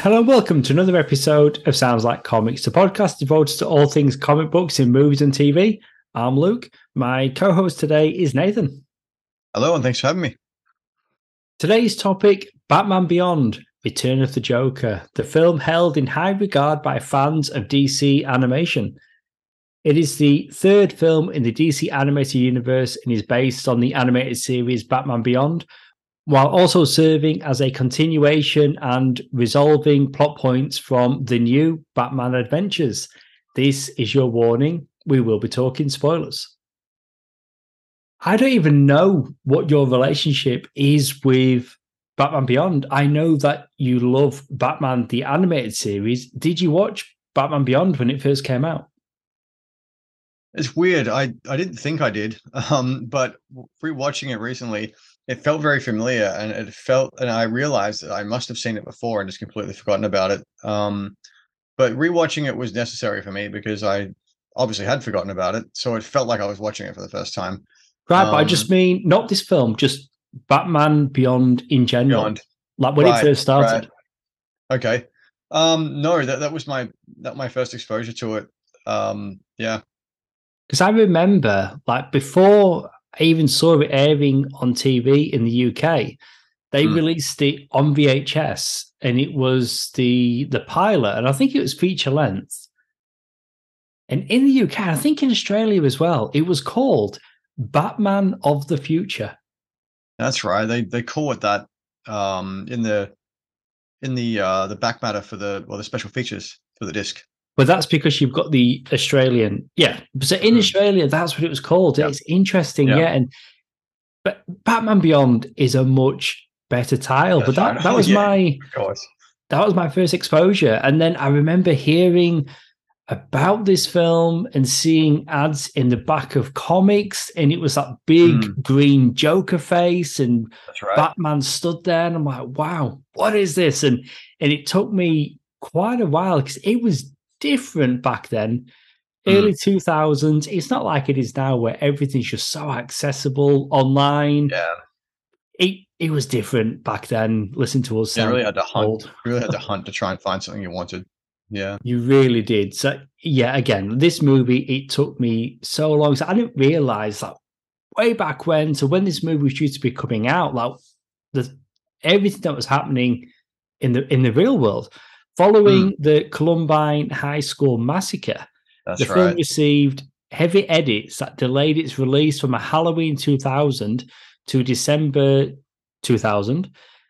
Hello and welcome to another episode of Sounds Like Comics, the podcast devoted to all things comic books in movies and TV. I'm Luke. My co host today is Nathan. Hello, and thanks for having me. Today's topic Batman Beyond Return of the Joker, the film held in high regard by fans of DC animation. It is the third film in the DC animated universe and is based on the animated series Batman Beyond, while also serving as a continuation and resolving plot points from the new Batman Adventures. This is your warning. We will be talking spoilers. I don't even know what your relationship is with Batman Beyond. I know that you love Batman the animated series. Did you watch Batman Beyond when it first came out? It's weird. I I didn't think I did, um, but rewatching it recently, it felt very familiar, and it felt, and I realized that I must have seen it before and just completely forgotten about it. Um, but rewatching it was necessary for me because I obviously had forgotten about it, so it felt like I was watching it for the first time. Right, um, but I just um, mean not this film, just Batman Beyond in general. Beyond. Like when right, it first started. Right. Okay. Um, no, that that was my that my first exposure to it. Um, yeah. Because I remember, like before I even saw it airing on TV in the UK, they mm. released it on VHS, and it was the the pilot, and I think it was feature length. And in the UK, I think in Australia as well, it was called Batman of the Future. That's right. They they call it that um, in the in the uh, the back matter for the well the special features for the disc. But that's because you've got the Australian, yeah. So in mm. Australia, that's what it was called. It's interesting, yeah. yeah. And but Batman Beyond is a much better title. That's but that, right. that was yeah, my that was my first exposure. And then I remember hearing about this film and seeing ads in the back of comics, and it was that big mm. green Joker face, and right. Batman stood there, and I'm like, wow, what is this? And and it took me quite a while because it was different back then. Mm. Early 2000s, it's not like it is now where everything's just so accessible online. Yeah. It it was different back then. Listen to us. Yeah, really had to hunt. Really had to hunt to try and find something you wanted. Yeah. You really did. So yeah, again, this movie, it took me so long. So I didn't realize that way back when. So when this movie was due to be coming out, like the everything that was happening in the in the real world. Following mm. the Columbine High School massacre, That's the film right. received heavy edits that delayed its release from a Halloween 2000 to December 2000.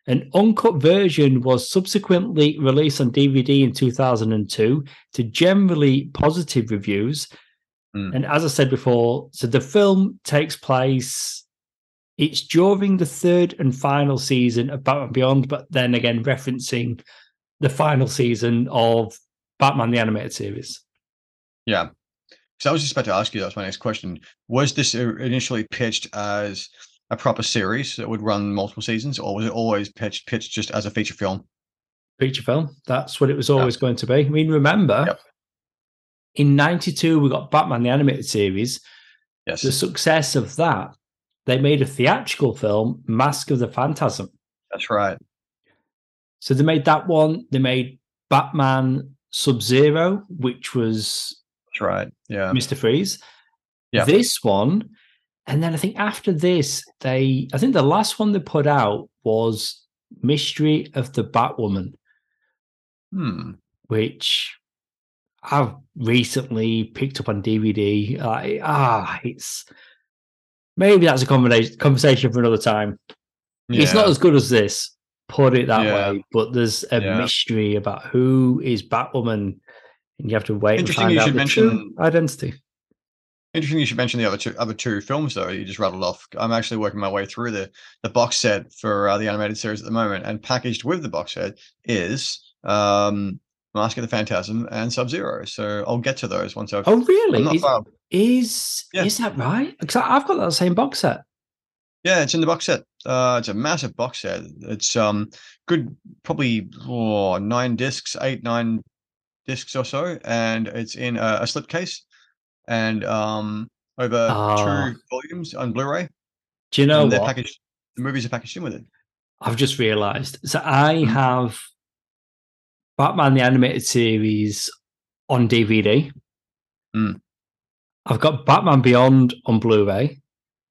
An uncut version was subsequently released on DVD in 2002 to generally positive reviews. Mm. And as I said before, so the film takes place, it's during the third and final season of Batman Beyond, but then again referencing the final season of Batman the Animated Series. Yeah. So I was just about to ask you, that's my next question. Was this initially pitched as a proper series that would run multiple seasons, or was it always pitched pitched just as a feature film? Feature film. That's what it was always yeah. going to be. I mean, remember, yep. in '92 we got Batman the Animated Series. Yes. The success of that, they made a theatrical film, Mask of the Phantasm. That's right. So they made that one. They made Batman Sub Zero, which was that's right. Yeah, Mister Freeze. Yeah. This one, and then I think after this, they I think the last one they put out was Mystery of the Batwoman. Hmm. Which I've recently picked up on DVD. Like, ah, it's maybe that's a conversation for another time. Yeah. It's not as good as this, put it that yeah. way, but there's a yeah. mystery about who is Batwoman, and you have to wait find out the mention, identity. Interesting you should mention the other two other two films though. You just rattled off. I'm actually working my way through the the box set for uh, the animated series at the moment, and packaged with the box set is um, Mask of the Phantasm and Sub Zero. So I'll get to those once I've. Oh really? Is, is, yeah. is that right? Because I've got that same box set. Yeah, it's in the box set. Uh, it's a massive box set. It's um good, probably oh, nine discs, eight nine discs or so, and it's in a, a slipcase and um over two two volumes on Blu-ray. Do you know what? Packaged, the movies are packaged in with it. I've just realised. So I mm-hmm. have Batman the Animated Series on DVD. Mm. I've got Batman Beyond on Blu-ray.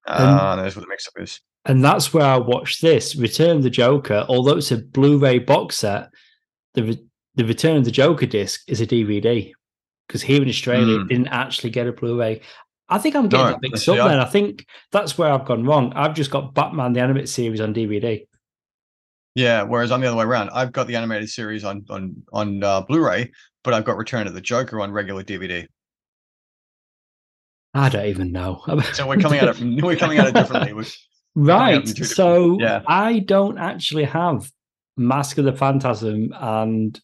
Ah, there's what the mix-up is. And that's where I watched this Return of the Joker. Although it's a Blu-ray box set, the the Return of the Joker disc is a DVD because here in Australia Mm. didn't actually get a Blu-ray. I think I'm getting No, that mixed up. Then I think that's where I've gone wrong. I've just got Batman the Animated Series on DVD. Yeah, whereas I'm the other way around. I've got the animated series on on on uh, Blu-ray, but I've got Return of the Joker on regular DVD. I don't even know. So we're coming at it. We're coming at it differently. We're- Right. So yeah. I don't actually have Mask of the Phantasm and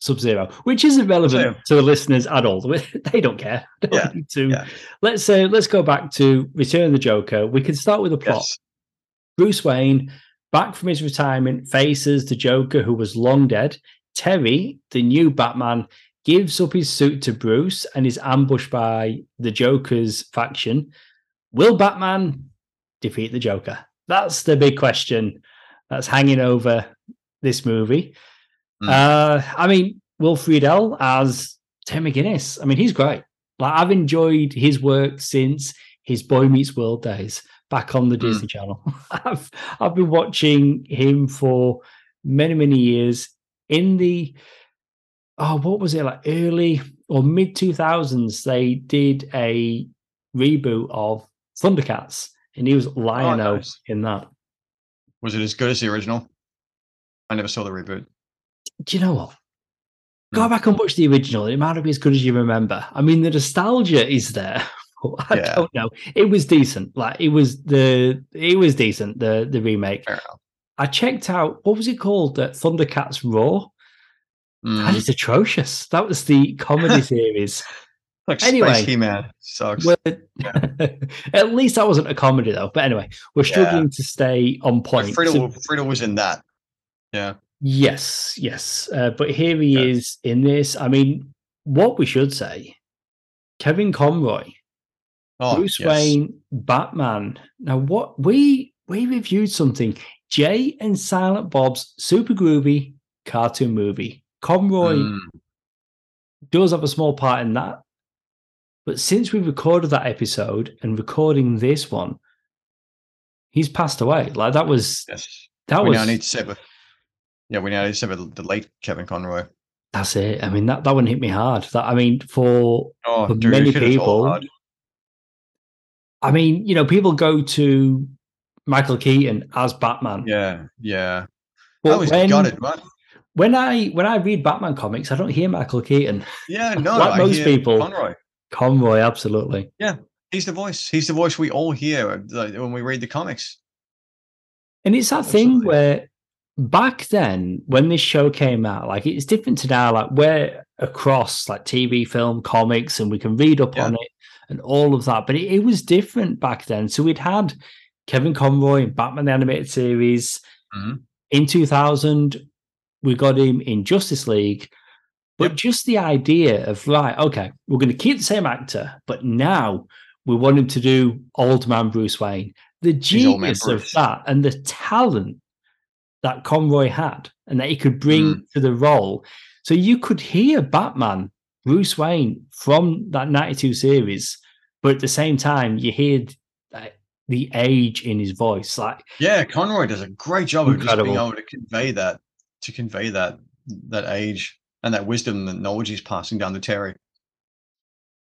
Sub Zero, which isn't relevant Same. to the listeners at all. They don't care. They don't Yeah, to. yeah. Let's say let's go back to Return of the Joker. We can start with the plot. Yes. Bruce Wayne, back from his retirement, faces the Joker who was long dead. Terry, the new Batman, gives up his suit to Bruce and is ambushed by the Joker's faction. Will Batman defeat the Joker? That's the big question that's hanging over this movie. Mm. Uh, I mean, Will Friedle as Tim McGinnis. I mean, he's great. Like I've enjoyed his work since his Boy Meets World days back on the Mm. Disney Channel. I've I've been watching him for many many years. In the oh, what was it like early or mid two thousands? They did a reboot of Thundercats, and he was Lion-O Oh, nice. in that. Was it as good as the original? I never saw the reboot. Do you know what? Go Hmm. back and watch the original. It might not be as good as you remember. I mean, the nostalgia is there. but I Yeah. don't know. It was decent. Like it was the it was decent. The the remake. I checked out what was it called? Uh, Thundercats Roar. Mm. That is atrocious. That was the comedy series. Like anyway. Space He-Man sucks. Well, at least that wasn't a comedy though. But anyway, we're Yeah. struggling to stay on point. Friedle, So- Friedle was in that. Yeah. Yes, yes. Uh, but here he Yeah. is in this. I mean, what we should say Kevin Conroy, Oh, Bruce yes. Wayne, Batman. Now, what we we reviewed something Jay and Silent Bob's super groovy cartoon movie. Conroy Mm. does have a small part in that. But since we recorded that episode and recording this one, he's passed away. Like that was Yes. that we was now need to sever. Yeah, we now need to sever the late Kevin Conroy. that's it. I mean that that one hit me hard. That I mean for Oh, For dude, many it hit us all people. I mean, you know, people go to Michael Keaton as Batman. Yeah, yeah. But I was when, gutted, man. When I when I read Batman comics, I don't hear Michael Keaton. Yeah, no, Like I most hear people. Conroy. Conroy, absolutely. Yeah, he's the voice. He's the voice we all hear when we read the comics. And it's that thing where back then, when this show came out, like it's different to now, like we're across like TV, film, comics, and we can read up Yeah. on it and all of that. But it, it was different back then. So we'd had Kevin Conroy in Batman the Animated Series. Mhm. In 2000, we got him in Justice League. But Yep. just the idea of, right, okay, we're going to keep the same actor, but now we want him to do old man Bruce Wayne. The genius of that and the talent that Conroy had and that he could bring Mm. to the role. So you could hear Batman, Bruce Wayne from that 92 series, but at the same time, you hear the age in his voice. Like, Yeah, Conroy does a great job of just being able to convey that, to convey that that age and that wisdom and knowledge is passing down to Terry.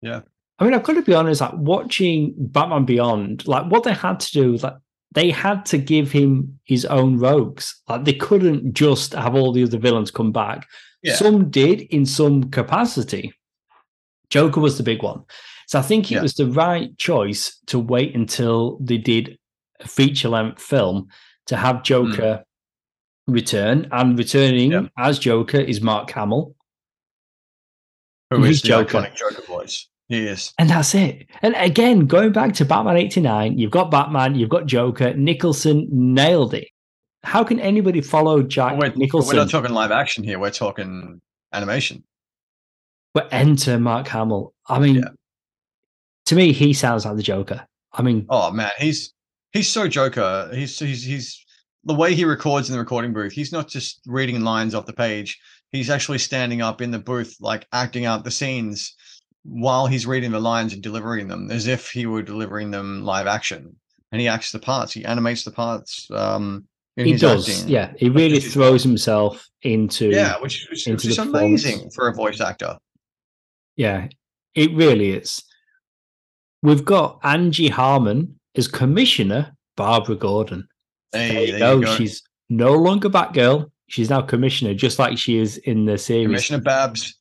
Yeah. I mean, I've got to be honest, like watching Batman Beyond, like what they had to do, like they had to give him his own rogues. Like they couldn't just have all the other villains come back. Yeah. Some did in some capacity. Joker was the big one. So I think it Yeah. was the right choice to wait until they did a feature length film to have hmm. Joker return. And returning. Yeah. as Joker is Mark Hamill. Who is Joker. iconic Joker voice? Yes. And that's it. And again, going back to Batman 89, you've got Batman, you've got Joker. Nicholson nailed it. How can anybody follow Jack we're, Nicholson we're not talking live action here. We're talking animation. but enter Mark Hamill? I mean, Yeah. to me, he sounds like the Joker. I mean, Oh man, he's he's so Joker. He's he's he's the way he records in the recording booth. He's not just reading lines off the page. he's actually standing up in the booth, like acting out the scenes while he's reading the lines and delivering them, as if he were delivering them live action. And he acts the parts. He animates the parts. Um, He does, acting. yeah. He really throws himself into Yeah, which, which, into which is amazing for a voice actor. Yeah, it really is. We've got Angie Harmon as Commissioner Barbara Gordon. Hey, there there you go. She's no longer Batgirl. She's now Commissioner, just like she is in the series. Commissioner Babs.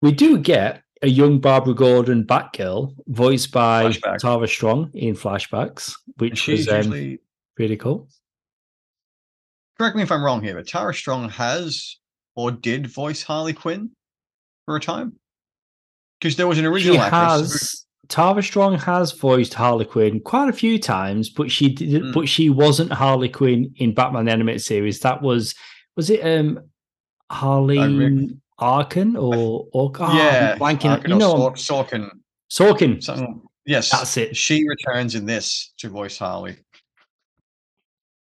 We do get a young Barbara Gordon Batgirl, voiced by Flashback. Tara Strong in flashbacks, which was um, really cool. correct me if I'm wrong here, but Tara Strong has or did voice Harley Quinn for a time? Because there was an original She actress. has Tara Strong has voiced Harley Quinn quite a few times, but she did, Mm. but she wasn't Harley Quinn in Batman the animated series. That was was it um Harley Arkin or or oh, yeah, blanking Arkin you know Sorkin, Sorkin. something. Yes, That's it. She returns in this to voice Harley.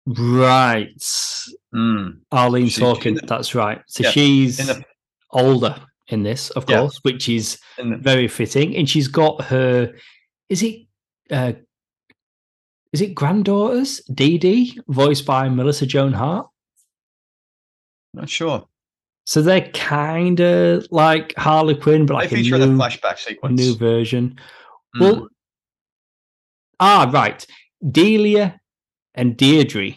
Right. Mm. Arleen She- Sorkin, the- that's right. So Yeah, she's the- older in this, of Yeah. course, which is very fitting. And she's got her is it uh is it granddaughters? Dee Dee, voiced by Melissa Joan Hart. not sure. So they're kind of like Harley Quinn, but like they a feature new, the flashback sequence. new version. Mm. Well, ah, right. Delia and Deirdre,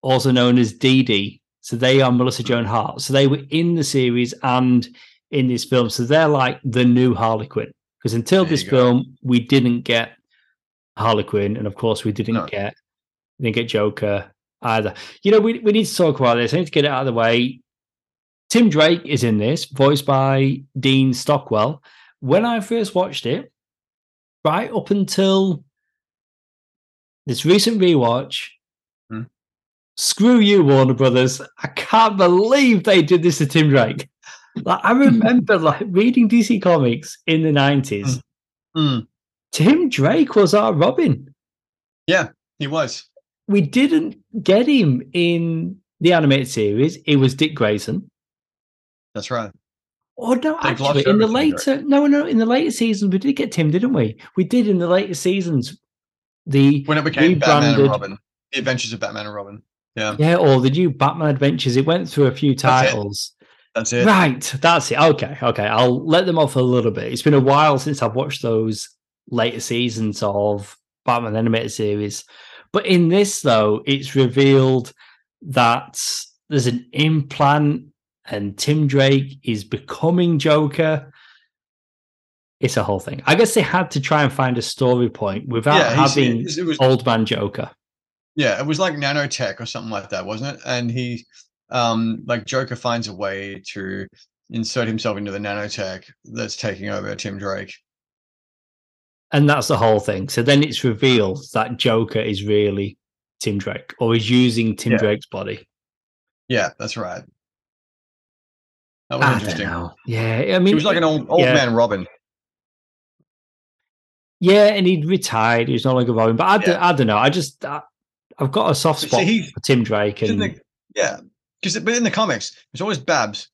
also known as Dee Dee. So they are Melissa Joan Hart. So they were in the series and in this film. So they're like the new Harley Quinn. Because until There this film, we didn't get Harley Quinn, and of course, we didn't No. get we didn't get Joker either. You know, we we need to talk about this. I need to get it out of the way. Tim Drake is in this, voiced by Dean Stockwell. When I first watched it, right up until this recent rewatch. Screw you, Warner Brothers. I can't believe they did this to Tim Drake. Like, I remember like reading DC Comics in the 90s. Mm. Tim Drake was our Robin. Yeah, he was. We didn't get him in the animated series. It was Dick Grayson. That's right. Oh no, They glossed actually, in the later no, no, in the later seasons we did get Tim, didn't we? We did in the later seasons. The When it became Batman and Robin, the Adventures of Batman and Robin. Yeah, yeah, or the new Batman Adventures. It went through a few That's it. titles. that's it. Right, that's it. Okay, okay. I'll let them off a little bit. It's been a while since I've watched those later seasons of Batman animated series. But in this, though, it's revealed that there's an implant and Tim Drake is becoming Joker. It's a whole thing. I guess they had to try and find a story point without Yeah, having it was old man Joker. Yeah, it was like nanotech or something like that, wasn't it? And he, um, like Joker finds a way to insert himself into the nanotech that's taking over Tim Drake. And that's the whole thing. So then it's revealed that Joker is really Tim Drake or is using Tim Yeah. Drake's body. Yeah, that's right. That was I interesting. Yeah, I mean, He was like an old old yeah. man Robin. Yeah, and he'd retired. He was no longer Robin. But I, don't, Yeah. I don't know. I just, I, I've got a soft spot he- for Tim Drake. And the- yeah, because but in the comics, it's always Babs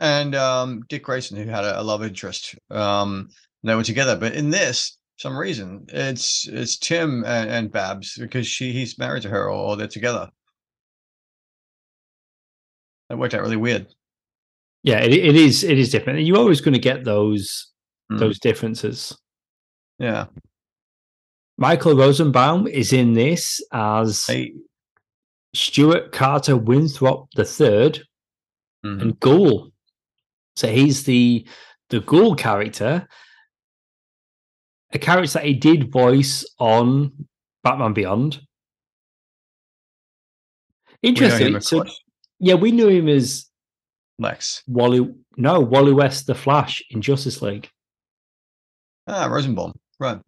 and um, Dick Grayson who had a, a love interest. Um, they were together, but in this, some reason, it's it's Tim and, and Babs because she he's married to her or, or they're together. That worked out really weird. yeah, it, it is. It is different. You're always going to get those Mm. those differences. Yeah, Michael Rosenbaum is in this as they, Stuart Carter Winthrop the third. mhm. and Ghoul. So he's the the Ghoul character, a character that he did voice on Batman Beyond. We know him, Interesting. So, yeah, we knew him as Lex. Wally. No, Wally West, the Flash in Justice League. Ah, Rosenbaum. Right.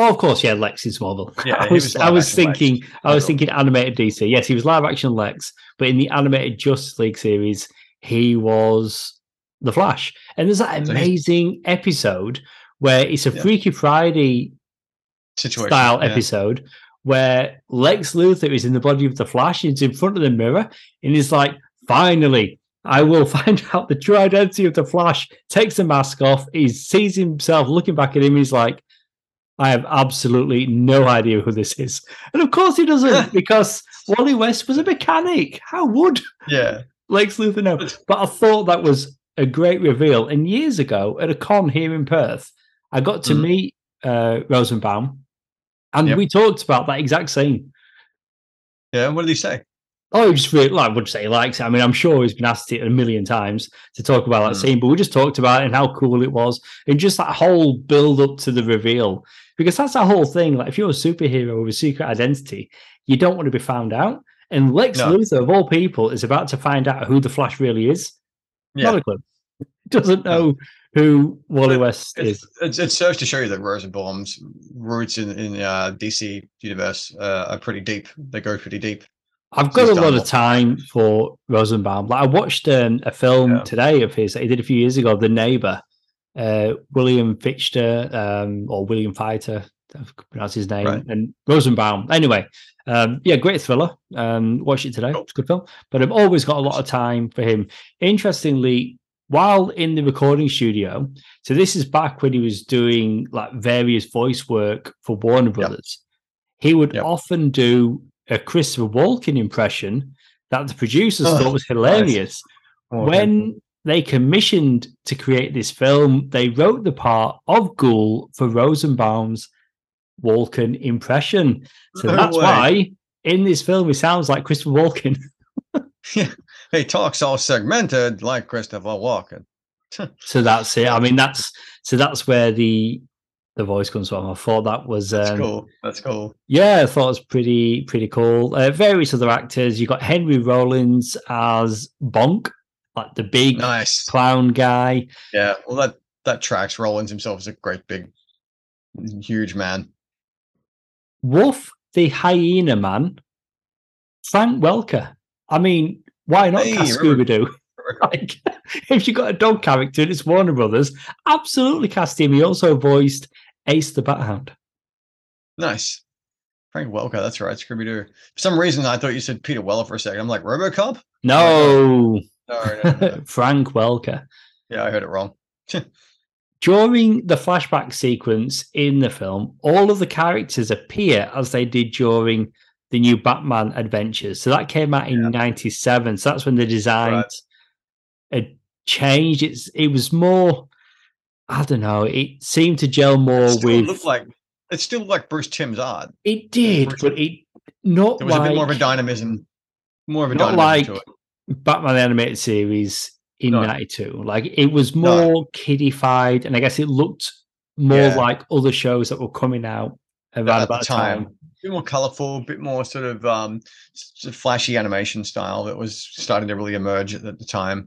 Oh, of course, yeah, Lex in Smallville. Yeah, I was, was I was live-action Lex. thinking, I was thinking animated DC. Yes, he was live action Lex, but in the animated Justice League series, he was the Flash. And there's that So amazing episode where it's a Yeah. Freaky Friday Situation. style yeah. episode where Lex Luthor is in the body of the Flash. He's in front of the mirror and he's like, "Finally, I will find out the true identity of the Flash, takes the mask off, he sees himself looking back at him, he's like, I have absolutely no idea who this is. And of course he doesn't, because Wally West was a mechanic. How would Yeah. Lex Luthor know? But I thought that was a great reveal. And years ago at a con here in Perth, I got to Mm. meet uh, Rosenbaum, and Yep. we talked about that exact scene. Yeah. What did he say? Oh, he just really, like, would say he likes it. I mean, I'm sure he's been asked it a million times to talk about that Mm. scene, but we just talked about it and how cool it was, and just that whole build up to the reveal. Because that's the whole thing. Like, if you're a superhero with a secret identity, you don't want to be found out. And Lex No. Luthor, of all people, is about to find out who the Flash really is. Yeah. Not a clue. Doesn't know who Wally West is. it's, it serves to show you that Rosenbaum's roots in in uh, DC universe uh, are pretty deep. They go pretty deep. I've got he's a lot of time for Rosenbaum. Like I watched um, a film Yeah. today of his that he did a few years ago, The Neighbor. Uh, William Fichter um, or William Fighter, I pronounce his name, Right. and Rosenbaum. Anyway, um, yeah, great thriller. Um, watched it today. It's a good film, but I've always got a lot of time for him. Interestingly, while in the recording studio, so this is back when he was doing like various voice work for Warner Brothers. He would Yep. often do a Christopher Walken impression that the producers Oh, thought was hilarious. When they commissioned to create this film, they wrote the part of Ghoul for Rosenbaum's Walken impression. So No that's way. why in this film he sounds like Christopher Walken. yeah, he talks all segmented like Christopher Walken. So that's it. I mean, that's so that's where the the voice comes from. I thought that was That's um, cool. That's cool. Yeah, I thought it was pretty pretty cool. Uh, various other actors. You got Henry Rollins as Bonk, like the big Nice. clown guy. Yeah. Well, that that tracks. Rollins himself is a great big, huge man. Wolf the hyena man. Frank Welker. I mean, why not Hey, cast Scooby Doo? Like, if you got a dog character and it's Warner Brothers, absolutely cast him. He also voiced Ace the Bat Hound. Nice. Frank Welker. That's right. Scooby Doo. For some reason, I thought you said Peter Weller for a second. I'm like RoboCop. No, oh No, no, no. Frank Welker. yeah, I heard it wrong. during the flashback sequence in the film, all of the characters appear as they did during the new Batman adventures. So that came out in Yeah. '97. So that's when the design Right. had changed. It's it was more. I don't know. It seemed to gel more It with. looked like it still looked like Bruce Timm's art. it did, Bruce- but it not There was like a bit more of a dynamism, more of a not dynamism like to it. Batman the animated series in No. '92. Like it was No. more kiddified, and I guess it looked more Yeah. like other shows that were coming out around at the about time. time. A bit more colorful, a bit more sort of um, flashy animation style that was starting to really emerge at, at the time.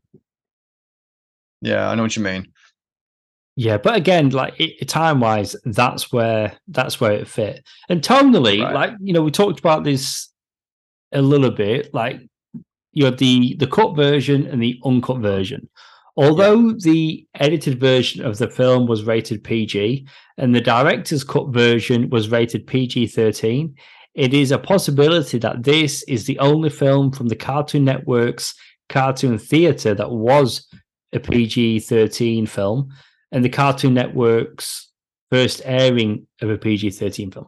Yeah, I know what you mean. Yeah, but again, like time wise, that's where that's where it fit. And tonally, Right. like you know, we talked about this a little bit. Like you have the the cut version and the uncut version. Although the edited version of the film was rated PG and the director's cut version was rated PG 13, it is a possibility that this is the only film from the Cartoon Network's Cartoon Theatre that was a PG 13 film and the Cartoon Network's first airing of a PG 13 film.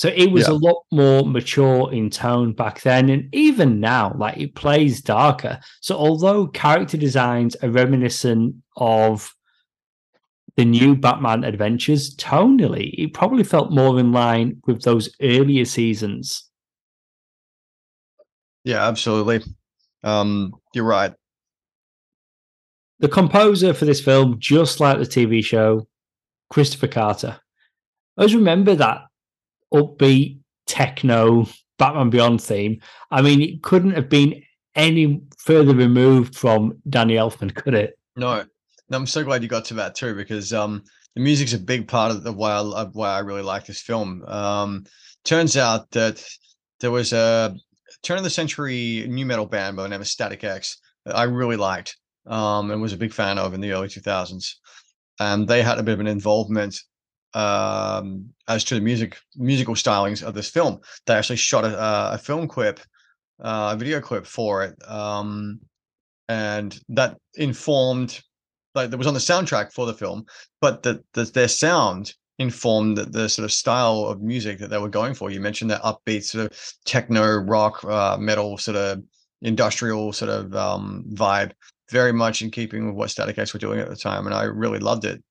So it was Yeah. a lot more mature in tone back then. And even now, like it plays darker. So although character designs are reminiscent of the new Batman adventures, tonally, it probably felt more in line with those earlier seasons. Yeah, absolutely. Um, you're right. The composer for this film, just like the TV show, Kristopher Carter. I always remember that upbeat techno Batman Beyond theme. I mean, it couldn't have been any further removed from Danny Elfman, could it? No, I'm so glad you got to that too because um, the music's a big part of the why I, why I really like this film. Um, turns out that there was a turn of the century nu metal band by the name of Static X that I really liked um, and was a big fan of in the early 2000s. And they had a bit of an involvement um, as to the music musical stylings of this film. They actually shot a, a film clip, uh, a video clip for it. Um, and that informed like that was on the soundtrack for the film, but that the, their sound informed the, the, sort of style of music that they were going for. You mentioned that upbeat sort of techno rock, uh, metal sort of industrial sort of um, vibe, very much in keeping with what Static X were doing at the time, and I really loved it.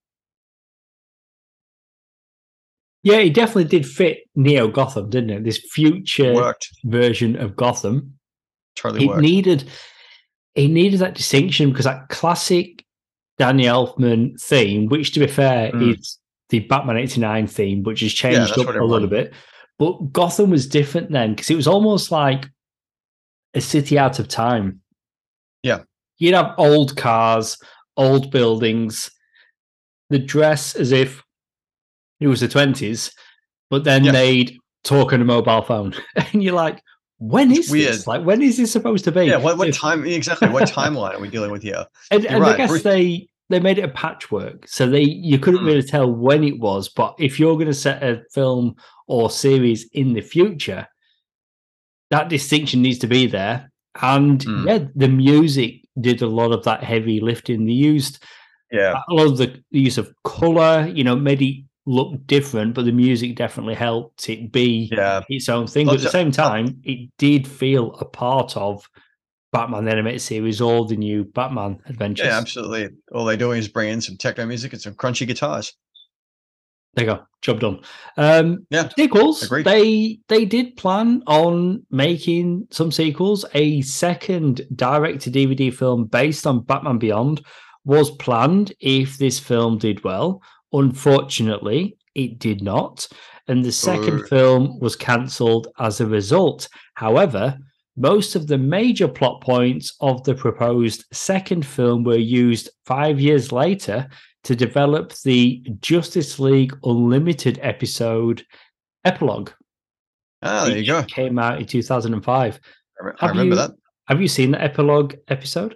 Yeah, it definitely did fit Neo Gotham, didn't it? This future worked. version of Gotham. Totally it worked. needed it needed that distinction because that classic Danny Elfman theme, which to be fair Mm. is the Batman 89 theme, which has changed that's up a little bit. But Gotham was different then because it was almost like a city out of time. Yeah. You'd have old cars, old buildings, the dress as if it was the 20s, but then Yeah. they'd talk on a mobile phone. and you're like, when It's is this? Like, when is this supposed to be? yeah, what, what time exactly? What timeline are we dealing with here? and, and I right, guess Bruce- they they made it a patchwork, so they you couldn't Hmm. really tell when it was. But if you're going to set a film or series in the future, that distinction needs to be there. And Hmm. yeah, the music did a lot of that heavy lifting. They used Yeah, a lot of the, the use of color, you know, made it look different, but the music definitely helped it be yeah, its own thing. But at the same time, it did feel a part of Batman the animated series or the new Batman adventures. yeah, absolutely. All they're doing is bring in some techno music and some crunchy guitars. There you go, job done. Um, Yeah, sequels. agreed. They they did plan on making some sequels. A second direct to DVD film based on Batman Beyond was planned if this film did well. Unfortunately, it did not, and the second Boo. film was cancelled as a result. However, most of the major plot points of the proposed second film were used five years later to develop the Justice League Unlimited episode epilogue. Ah, there you go. Came out in 2005. I, re- I Have remember you- that. Have you seen the epilogue episode?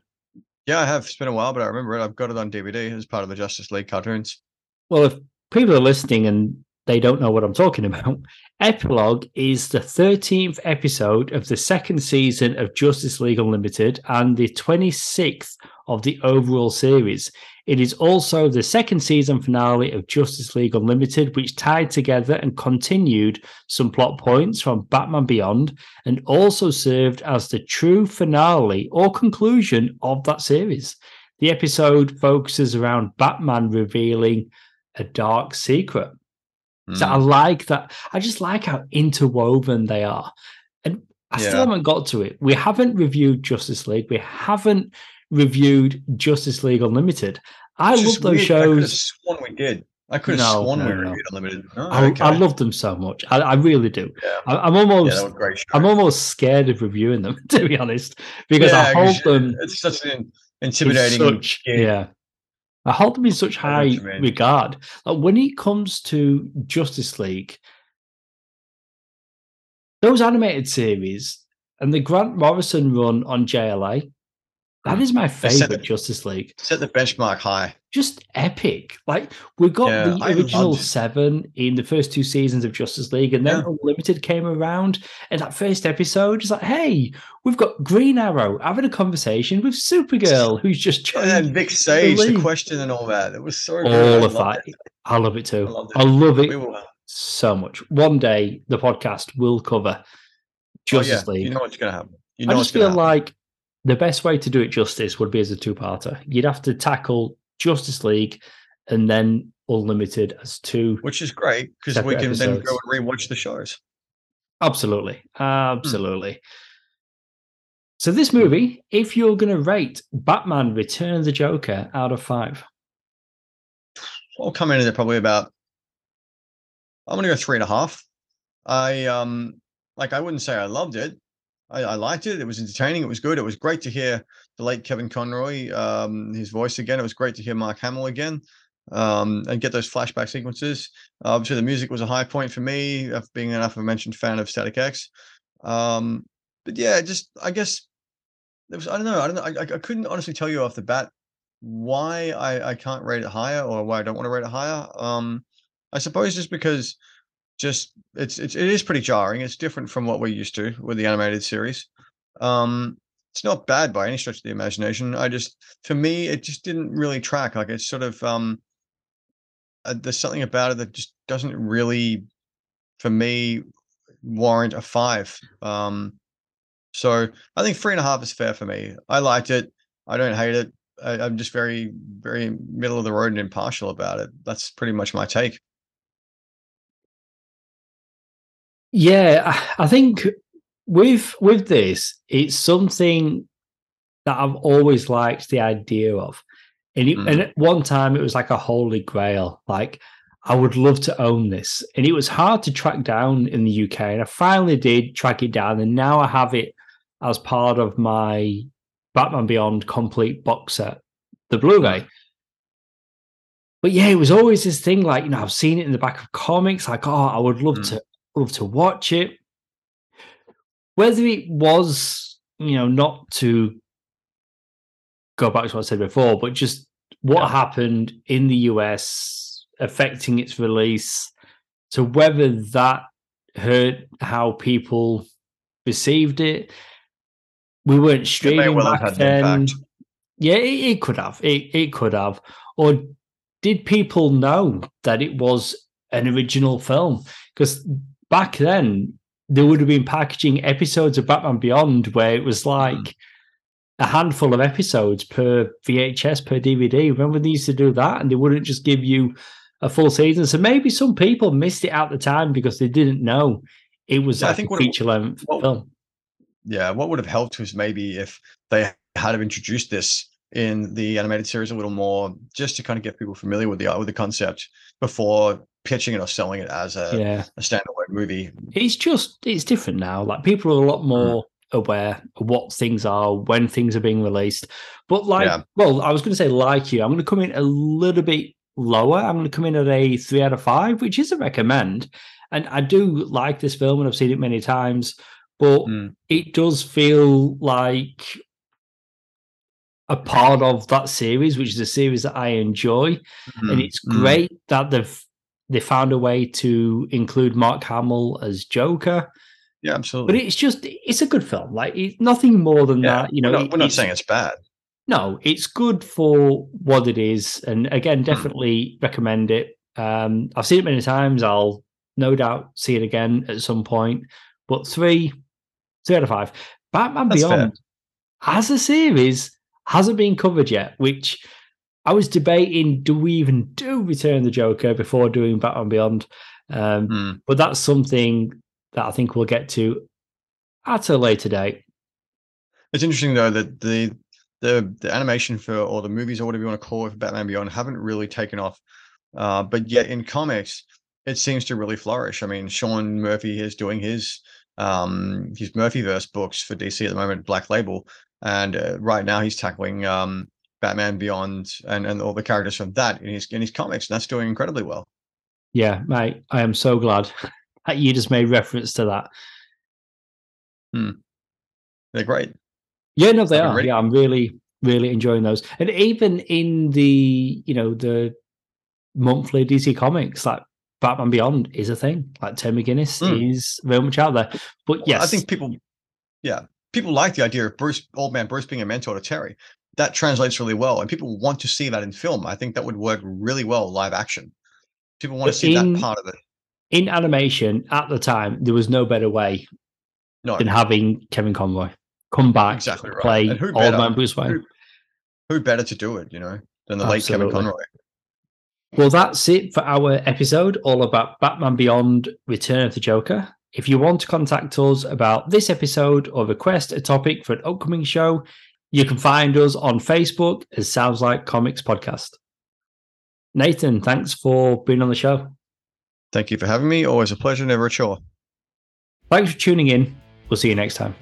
Yeah, I have. It's been a while, but I remember it. I've got it on DVD as part of the Justice League cartoons. Well, if people are listening and they don't know what I'm talking about, Epilogue is the 13th episode of the second season of Justice League Unlimited and the 26th of the overall series. It is also the second season finale of Justice League Unlimited, which tied together and continued some plot points from Batman Beyond and also served as the true finale or conclusion of that series. The episode focuses around Batman revealing a dark secret. So I Mm. like that. I just like how interwoven they are. And I still haven't got to it. We haven't reviewed Justice League. We haven't reviewed Justice League Unlimited. I love those weird. I could have shows. sworn we did. I could have No, sworn no, we no. reviewed Unlimited. Oh, I, okay. I love them so much. I, I really do. Yeah. I, I'm almost great. I'm almost scared of reviewing them, to be honest, because I Yeah, hold 'cause them It's such an intimidating. such yeah. I hold them in such I know what high regard. Like when it comes to Justice League, those animated series and the Grant Morrison run on JLA, that Mm. my favorite the- Justice League. Set the benchmark high. Just epic. Like we got Yeah, the I original seven in the first two seasons of Justice League, and then Yeah. Unlimited came around. And that first episode is like, hey, we've got Green Arrow having a conversation with Supergirl, who's just And then joined Vic Sage, the league. question and all that. It was so good. all I of loved that. it. I love it too. I I love it We so much. One day the podcast will cover Oh, Justice yeah. League. You know what's going to happen. You know I just feel happen. like the best way to do it justice would be as a two-parter. You'd have to tackle Justice League and then Unlimited as two. Which is great because we can then go episodes. and rewatch the shows. Absolutely, Hmm. absolutely. So this movie, if you're going to rate Batman: Return of the Joker out of five, I'll come in at probably about. I'm going to go three and a half. I um like I wouldn't say I loved it. I, I liked it. It was entertaining. It was good. It was great to hear the late Kevin Conroy, um, his voice again. It was great to hear Mark Hamill again, um, and get those flashback sequences. Obviously, the music was a high point for me, of being an aforementioned fan of Static X. Um, but yeah, just I guess was I don't know I don't know I, I I couldn't honestly tell you off the bat why I, I can't rate it higher or why I don't want to rate it higher. Um, I suppose just because just it's, it's it is pretty jarring. It's different from what we're used to with the animated series. Um, it's not bad by any stretch of the imagination. I just, for me, it just didn't really track. Like it's sort of, um, uh, there's something about it that just doesn't really, for me, warrant a five. Um, so I think three and a half is fair for me. I liked it. I don't hate it. I, am just very, very middle of the road and impartial about it. That's pretty much my take. Yeah, I think with with this, it's something that I've always liked the idea of. And, it, mm. and at one time, it was like a holy grail. Like, I would love to own this. And it was hard to track down in the UK. And I finally did track it down. And now I have it as part of my Batman Beyond complete box set, the Blu ray. But yeah, it was always this thing like, you know, I've seen it in the back of comics. Like, oh, I would love mm. to love to watch it whether it was, you know, not to go back to what I said before, but just what yeah. happened in the US affecting its release, to whether that hurt how people received it. We weren't streaming well back then. Yeah, it, it, could have. It it could have. Or did people know that it was an original film? Because back then, they would have been packaging episodes of Batman Beyond where it was hmm. like mm. a handful of episodes per VHS per DVD. Remember they used to do that, and they wouldn't just give you a full season. So maybe some people missed it at the time because they didn't know it was yeah, like I think a feature length film. Yeah, what would have helped was maybe if they had have introduced this in the animated series a little more, just to kind of get people familiar with the with the concept before pitching it or selling it as a, yeah. a standalone movie. It's just it's different now. Like people are a lot mm. more aware of what things are when things are being released. But like, yeah. well, I was going to say like you, I'm going to come in a little bit lower. I'm going to come in at a three out of five, which is a recommend. And I do like this film, and I've seen it many times. But mm. it does feel like a part of that series, which is a series that I enjoy. Mm-hmm. And it's mm. great mm. that they've they found a way to include Mark Hamill as Joker. Yeah, absolutely. But it's just it's a good film. Like it's nothing more than yeah, that. You know, we're not, we're not saying it's bad. No, it's good for what it is, and again, hmm. definitely recommend it. Um, I've seen it many times. I'll no doubt see it again at some point. But three, three out of five. Batman That's Beyond fair. as a series hasn't been covered yet, which I was debating do we even do Return the Joker before doing Batman Beyond? Um, mm. But that's something that I think we'll get to at a later date. It's interesting though that the the the animation for or the movies or whatever you want to call it for Batman Beyond haven't really taken off. Uh, but yet in comics, it seems to really flourish. I mean, Sean Murphy is doing his um his Murphyverse books for DC at the moment, Black Label, and uh, right now he's tackling um Batman Beyond and, and all the characters from that in his in his comics. And that's doing incredibly well. Yeah, mate. I am so glad that you just made reference to that. Hmm. They're great. Yeah, no, they are. Yeah, I'm really, really enjoying those. And even in the, you know, the monthly DC comics, like Batman Beyond is a thing. Like Terry McGinnis mm. is very much out there. But yes, I think people, yeah, people like the idea of Bruce, old man Bruce, being a mentor to Terry. That translates really well and people want to see that in film. I think that would work really well live action. People want but to see in, that part of it. in animation at the time there was no better way no. than having kevin conroy come back exactly right. play and who better, old man bruce wayne. Who, who, better to do it you know than the Absolutely. late kevin conroy? Well that's it for our episode all about batman beyond return of the joker if you want to contact us about this episode or request a topic for an upcoming show you can find us on Facebook as Sounds Like Comics Podcast. Nathan, thanks for being on the show. Thank you for having me. Always a pleasure, never a chore. Thanks for tuning in. We'll see you next time.